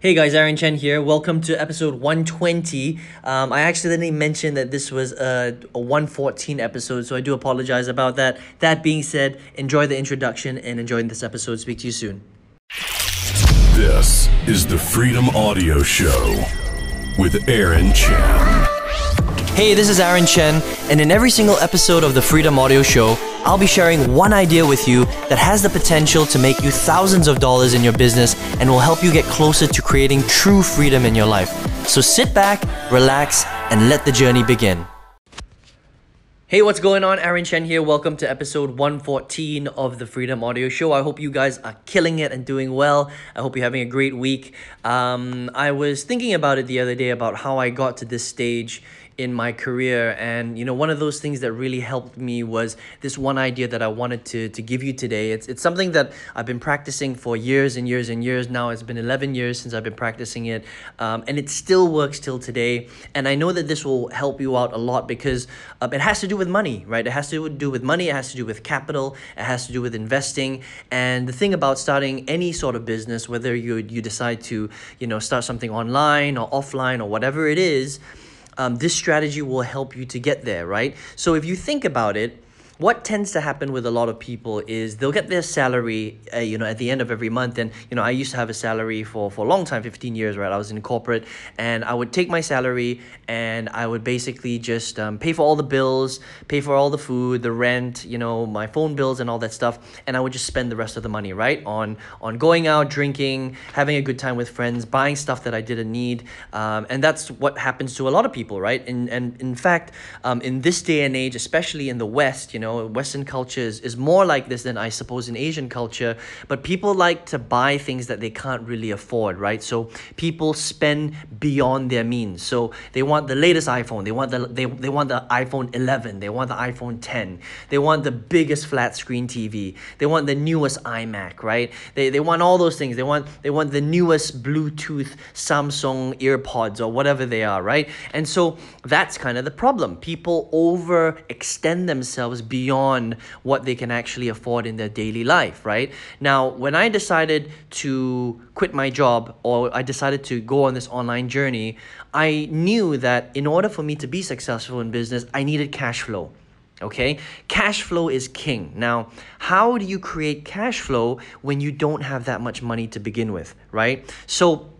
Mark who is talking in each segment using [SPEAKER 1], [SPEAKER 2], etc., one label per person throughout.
[SPEAKER 1] Hey guys, Aaron Chen here. Welcome to episode 120. Um, I accidentally mentioned that this was a, a 114 episode, so I do apologize about that. That being said, enjoy the introduction and enjoy this episode. Speak to you soon.
[SPEAKER 2] This is the Freedom Audio Show with Aaron Chen.
[SPEAKER 1] Hey, this is Aaron Chen, and in every single episode of the Freedom Audio Show, I'll be sharing one idea with you that has the potential to make you thousands of dollars in your business and will help you get closer to creating true freedom in your life. So sit back, relax, and let the journey begin. Hey, what's going on? Aaron Chen here. Welcome to episode 114 of the Freedom Audio Show. I hope you guys are killing it and doing well. I hope you're having a great week. Um, I was thinking about it the other day about how I got to this stage in my career. And you know one of those things that really helped me was this one idea that I wanted to to give you today. It's it's something that I've been practicing for years and years and years now. It's been 11 years since I've been practicing it um, and it still works till today. And I know that this will help you out a lot because um, it has to do with money right? It has to do with money. It has to do with capital. It has to do with investing. And the thing about starting any sort of business whether you you decide to you know start something online or offline or whatever it is um, this strategy will help you to get there, right? So if you think about it, what tends to happen with a lot of people is they'll get their salary, uh, you know, at the end of every month. And you know, I used to have a salary for for a long time, fifteen years, right? I was in corporate, and I would take my salary and I would basically just um, pay for all the bills, pay for all the food, the rent, you know, my phone bills and all that stuff, and I would just spend the rest of the money, right, on on going out, drinking, having a good time with friends, buying stuff that I didn't need, um, and that's what happens to a lot of people, right? And and in fact, um, in this day and age, especially in the West, you know know, Western culture is, is more like this than I suppose in Asian culture. But people like to buy things that they can't really afford, right? So people spend beyond their means. So they want the latest iPhone. They want the they, they want the iPhone 11. They want the iPhone 10. They want the biggest flat screen TV. They want the newest iMac, right? They, they want all those things. They want they want the newest Bluetooth Samsung earpods or whatever they are, right? And so that's kind of the problem. People overextend themselves beyond beyond what they can actually afford in their daily life, right? Now, when I decided to quit my job or I decided to go on this online journey, I knew that in order for me to be successful in business, I needed cash flow. Okay, cash flow is king. Now, how do you create cash flow when you don't have that much money to begin with, right? So,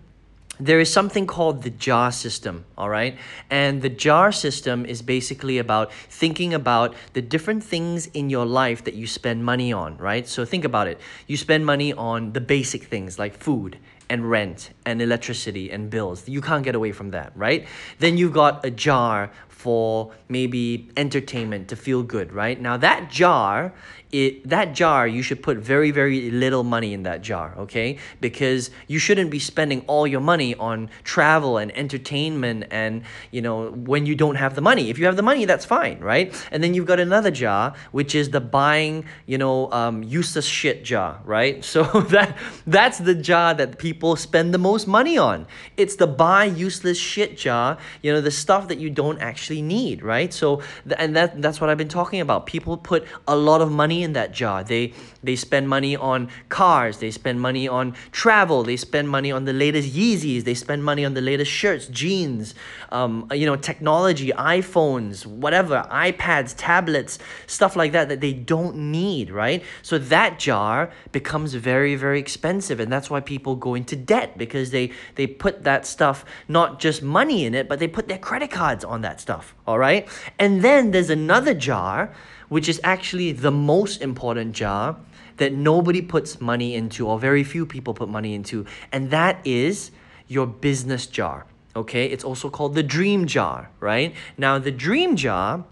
[SPEAKER 1] there is something called the jar system, all right? And the jar system is basically about thinking about the different things in your life that you spend money on, right? So think about it. You spend money on the basic things like food and rent and electricity and bills. You can't get away from that, right? Then you've got a jar for maybe entertainment to feel good, right? Now that jar it that jar you should put very very little money in that jar okay? Because you shouldn't be spending all your money on travel and entertainment and you know when you don't have the money. If you have the money that's fine right? And then you've got another jar which is the buying you know um, useless shit jar right? So that that's the jar that people spend the most money on. It's the buy useless shit jar you know the stuff that you don't actually need right? So and that that's what I've been talking about. People put a lot of money in that jar. They they spend money on cars, they spend money on travel, they spend money on the latest Yeezys, they spend money on the latest shirts, jeans, um, you know, technology, iPhones, whatever, iPads, tablets, stuff like that that they don't need, right? So that jar becomes very very expensive and that's why people go into debt because they they put that stuff not just money in it, but they put their credit cards on that stuff, all right? And then there's another jar which is actually the most important jar that nobody puts money into, or very few people put money into, and that is your business jar. Okay, it's also called the dream jar, right? Now, the dream jar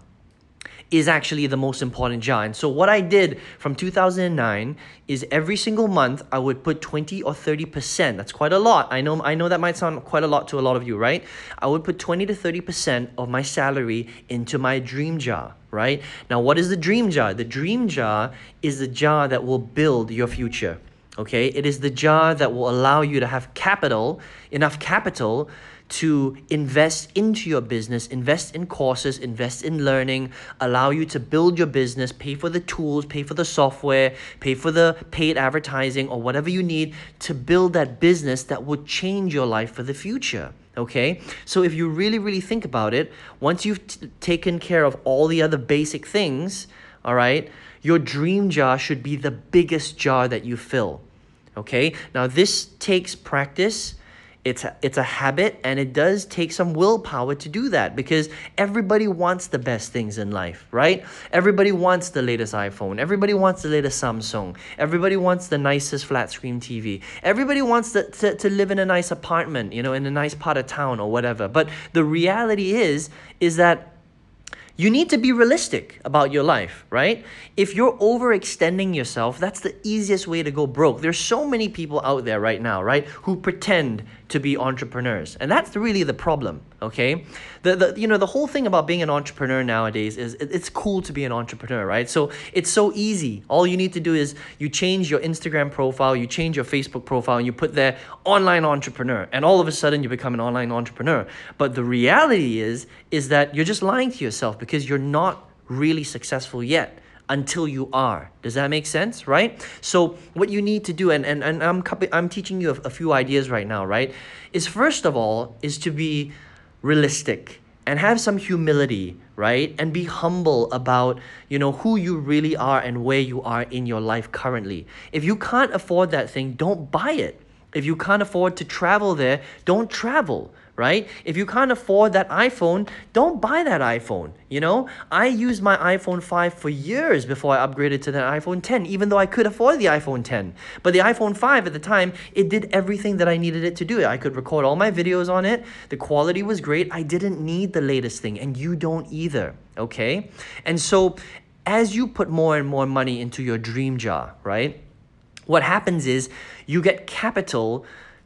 [SPEAKER 1] is actually the most important jar. And so what I did from 2009 is every single month I would put 20 or 30%. That's quite a lot. I know I know that might sound quite a lot to a lot of you, right? I would put 20 to 30% of my salary into my dream jar, right? Now, what is the dream jar? The dream jar is the jar that will build your future. Okay? It is the jar that will allow you to have capital, enough capital to invest into your business, invest in courses, invest in learning, allow you to build your business, pay for the tools, pay for the software, pay for the paid advertising or whatever you need to build that business that will change your life for the future. Okay, so if you really, really think about it, once you've t- taken care of all the other basic things, all right, your dream jar should be the biggest jar that you fill. Okay, now this takes practice it's a, it's a habit and it does take some willpower to do that because everybody wants the best things in life, right? Everybody wants the latest iPhone. Everybody wants the latest Samsung. Everybody wants the nicest flat screen TV. Everybody wants to, to, to live in a nice apartment, you know, in a nice part of town or whatever. But the reality is, is that you need to be realistic about your life, right? If you're overextending yourself, that's the easiest way to go broke. There's so many people out there right now, right, who pretend to be entrepreneurs. And that's really the problem, okay? The, the you know, the whole thing about being an entrepreneur nowadays is it, it's cool to be an entrepreneur, right? So it's so easy. All you need to do is you change your Instagram profile, you change your Facebook profile, and you put there online entrepreneur. And all of a sudden you become an online entrepreneur. But the reality is is that you're just lying to yourself because you're not really successful yet until you are. Does that make sense, right? So what you need to do, and, and, and I'm, I'm teaching you a, a few ideas right now, right? Is first of all, is to be realistic and have some humility, right? And be humble about, you know, who you really are and where you are in your life currently. If you can't afford that thing, don't buy it. If you can't afford to travel there, don't travel, right? If you can't afford that iPhone, don't buy that iPhone. You know, I used my iPhone 5 for years before I upgraded to the iPhone 10, even though I could afford the iPhone 10. But the iPhone 5 at the time, it did everything that I needed it to do. I could record all my videos on it. The quality was great. I didn't need the latest thing, and you don't either, okay? And so as you put more and more money into your dream jar, right? What happens is you get capital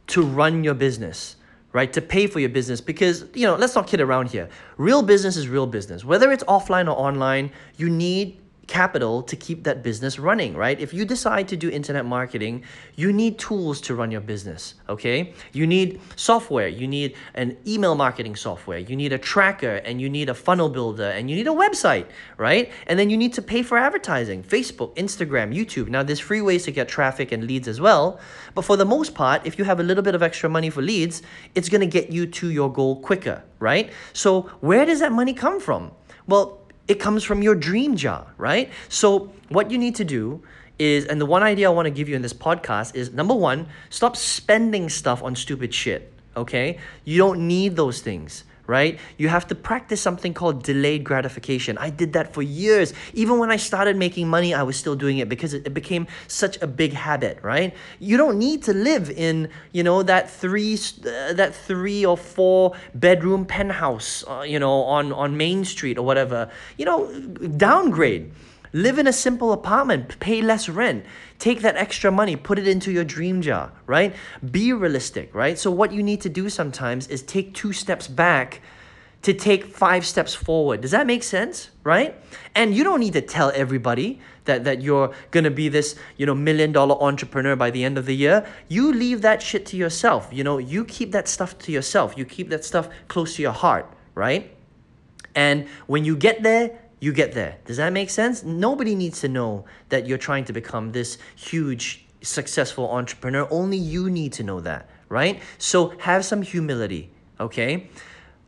[SPEAKER 1] to run your business right? To pay for your business because, you know, let's not kid around here. Real business is real business. Whether it's offline or online, you need capital to keep that business running, right? If you decide to do internet marketing, you need tools to run your business, okay? You need software, you need an email marketing software, you need a tracker, and you need a funnel builder, and you need a website, right? And then you need to pay for advertising Facebook, Instagram, YouTube. Now, there's free ways to get traffic and leads as well, but for the most part, if you have a little bit of extra money for leads, it's gonna get you to your goal quicker, right? So, where does that money come from? Well, it comes from your dream jar, right? So, what you need to do is, and the one idea I want to give you in this podcast is number one, stop spending stuff on stupid shit, okay? You don't need those things right? You have to practice something called delayed gratification. I did that for years. Even when I started making money, I was still doing it because it, became such a big habit, right? You don't need to live in, you know, that three uh, that three or four bedroom penthouse, uh, you know, on on Main Street or whatever. You know, downgrade. Live in a simple apartment, pay less rent. Take that extra money, put it into your dream jar, right? Be realistic, right? So, what you need to do sometimes is take two steps back to take five steps forward. Does that make sense? Right? And you don't need to tell everybody that, that you're gonna be this, you know, million dollar entrepreneur by the end of the year. You leave that shit to yourself. You know, you keep that stuff to yourself. You keep that stuff close to your heart, right? And when you get there, you get there. Does that make sense? Nobody needs to know that you're trying to become this huge, successful entrepreneur. Only you need to know that, right? So have some humility, okay?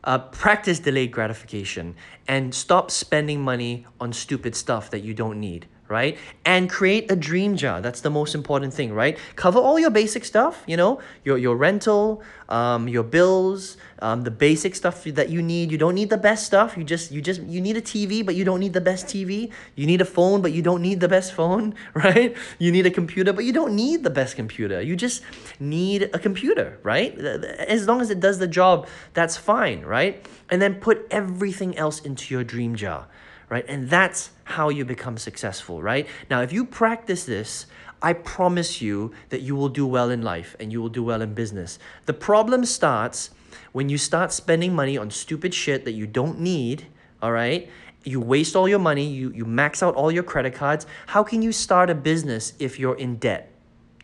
[SPEAKER 1] Uh, practice delayed gratification and stop spending money on stupid stuff that you don't need right? And create a dream jar. That's the most important thing, right? Cover all your basic stuff, you know, your, your rental, um, your bills, um, the basic stuff that you need. You don't need the best stuff. You just, you just, you need a TV, but you don't need the best TV. You need a phone, but you don't need the best phone, right? You need a computer, but you don't need the best computer. You just need a computer, right? As long as it does the job, that's fine, right? And then put everything else into your dream jar right? And that's how you become successful, right? Now, if you practice this, I promise you that you will do well in life and you will do well in business. The problem starts when you start spending money on stupid shit that you don't need, all right? You waste all your money, you, you max out all your credit cards. How can you start a business if you're in debt?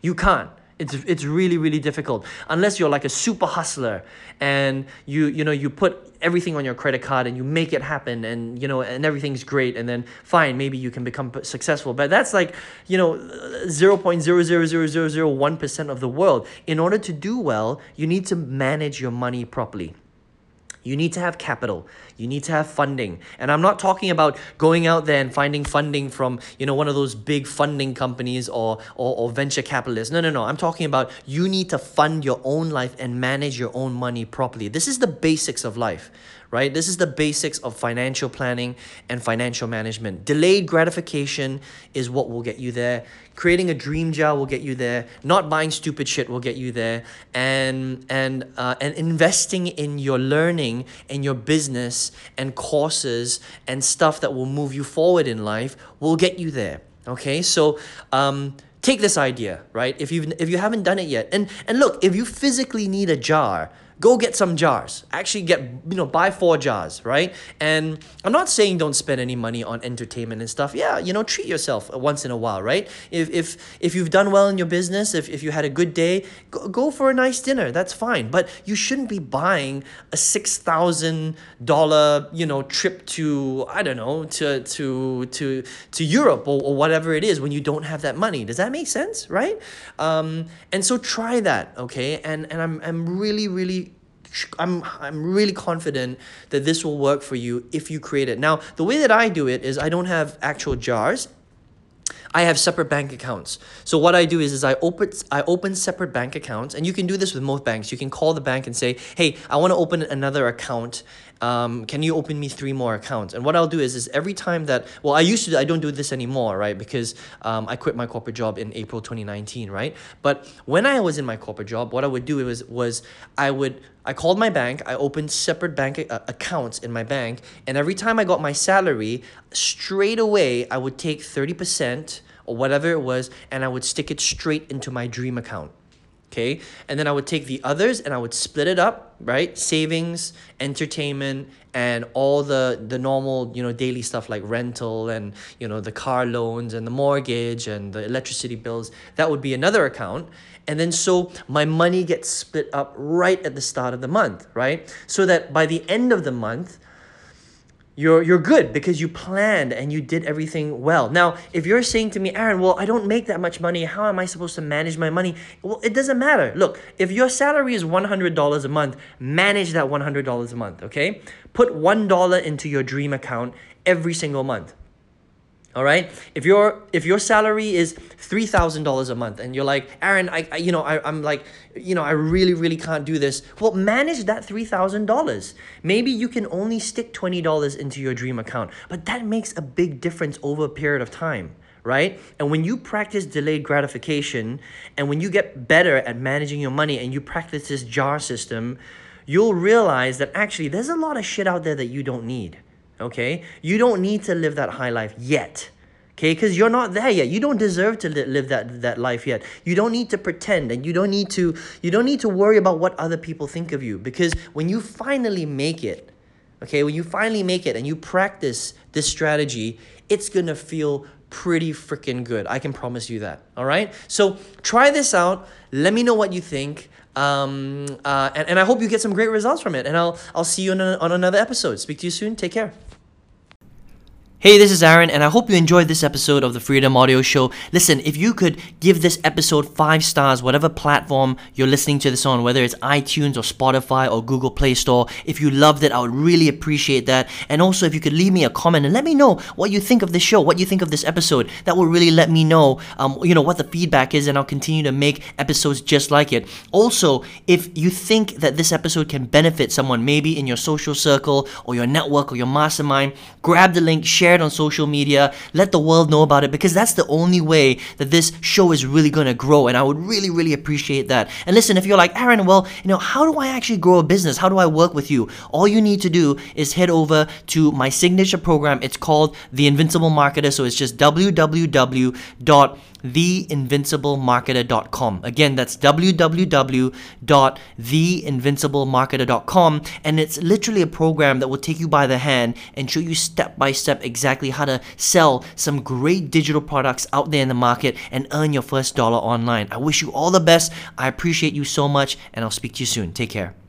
[SPEAKER 1] You can't. It's, it's really really difficult. Unless you're like a super hustler and you you know you put everything on your credit card and you make it happen and you know and everything's great and then fine maybe you can become successful. But that's like you know 0.0000001% of the world. In order to do well you need to manage your money properly. You need to have capital. You need to have funding. And I'm not talking about going out there and finding funding from, you know, one of those big funding companies or, or, or venture capitalists. No, no, no. I'm talking about you need to fund your own life and manage your own money properly. This is the basics of life, right? This is the basics of financial planning and financial management. Delayed gratification is what will get you there. Creating a dream jar will get you there. Not buying stupid shit will get you there. And and uh, and investing in your learning and your business and courses and stuff that will move you forward in life will get you there. Okay, so um, take this idea, right? If you if you haven't done it yet, and and look, if you physically need a jar go get some jars. Actually get you know buy four jars right? And i'm not saying don't spend any money on entertainment and stuff. Yeah you know treat yourself once in a while right? If if if you've done well in your business if, if you had a good day go, go for a nice dinner. That's fine. But you shouldn't be buying a six thousand dollar you know trip to i don't know to to to to europe or, or whatever it is when you don't have that money. Does that make sense right? Um and so try that okay? And and i'm i'm really really I'm I'm really confident that this will work for you if you create it. Now, the way that I do it is I don't have actual jars. I have separate bank accounts. So what I do is, is I open I open separate bank accounts, and you can do this with most banks. You can call the bank and say, "Hey, I want to open another account. Um, can you open me three more accounts?" And what I'll do is, is every time that well, I used to I don't do this anymore, right? Because um, I quit my corporate job in April 2019, right? But when I was in my corporate job, what I would do was was I would I called my bank, I opened separate bank uh, accounts in my bank, and every time I got my salary, straight away I would take 30% or whatever it was, and I would stick it straight into my dream account. Okay, and then I would take the others and I would split it up, right? Savings, entertainment, and all the the normal, you know, daily stuff like rental and you know the car loans and the mortgage and the electricity bills. That would be another account. And then so my money gets split up right at the start of the month, right? So that by the end of the month, you're you're good because you planned and you did everything well. Now, if you're saying to me, Aaron, well, I don't make that much money. How am I supposed to manage my money? Well, it doesn't matter. Look, if your salary is $100 a month, manage that $100 a month, okay? Put $1 into your dream account every single month. All right. If your if your salary is three thousand dollars a month, and you're like Aaron, I, I you know I I'm like you know I really really can't do this. Well, manage that three thousand dollars. Maybe you can only stick twenty dollars into your dream account, but that makes a big difference over a period of time right? And when you practice delayed gratification and when you get better at managing your money and you practice this jar system, you'll realize that actually there's a lot of shit out there that you don't need okay? You don't need to live that high life yet. Okay, because you're not there yet. You don't deserve to li- live that that life yet. You don't need to pretend, and you don't need to you don't need to worry about what other people think of you. Because when you finally make it, okay, when you finally make it and you practice this strategy, it's gonna feel pretty freaking good. I can promise you that. All right. So try this out. Let me know what you think. Um, uh, and, and I hope you get some great results from it. And I'll I'll see you on, a, on another episode. Speak to you soon. Take care. Hey, this is Aaron, and I hope you enjoyed this episode of the Freedom Audio Show. Listen, if you could give this episode five stars, whatever platform you're listening to this on, whether it's iTunes or Spotify or Google Play Store, if you loved it, I would really appreciate that. And also, if you could leave me a comment and let me know what you think of this show, what you think of this episode, that will really let me know, um, you know, what the feedback is, and I'll continue to make episodes just like it. Also, if you think that this episode can benefit someone, maybe in your social circle or your network or your mastermind, grab the link, share share it on social media, let the world know about it because that's the only way that this show is really going to grow. And I would really, really appreciate that. And listen, if you're like, Aaron, well, you know, how do I actually grow a business? How do I work with you? All you need to do is head over to my signature program. It's called The Invincible Marketer. So it's just www theinvinciblemarketer.com. Again, that's www.theinvinciblemarketer.com. And it's literally a program that will take you by the hand and show you step by step exactly how to sell some great digital products out there in the market and earn your first dollar online. I wish you all the best. I appreciate you so much, and I'll speak to you soon. Take care.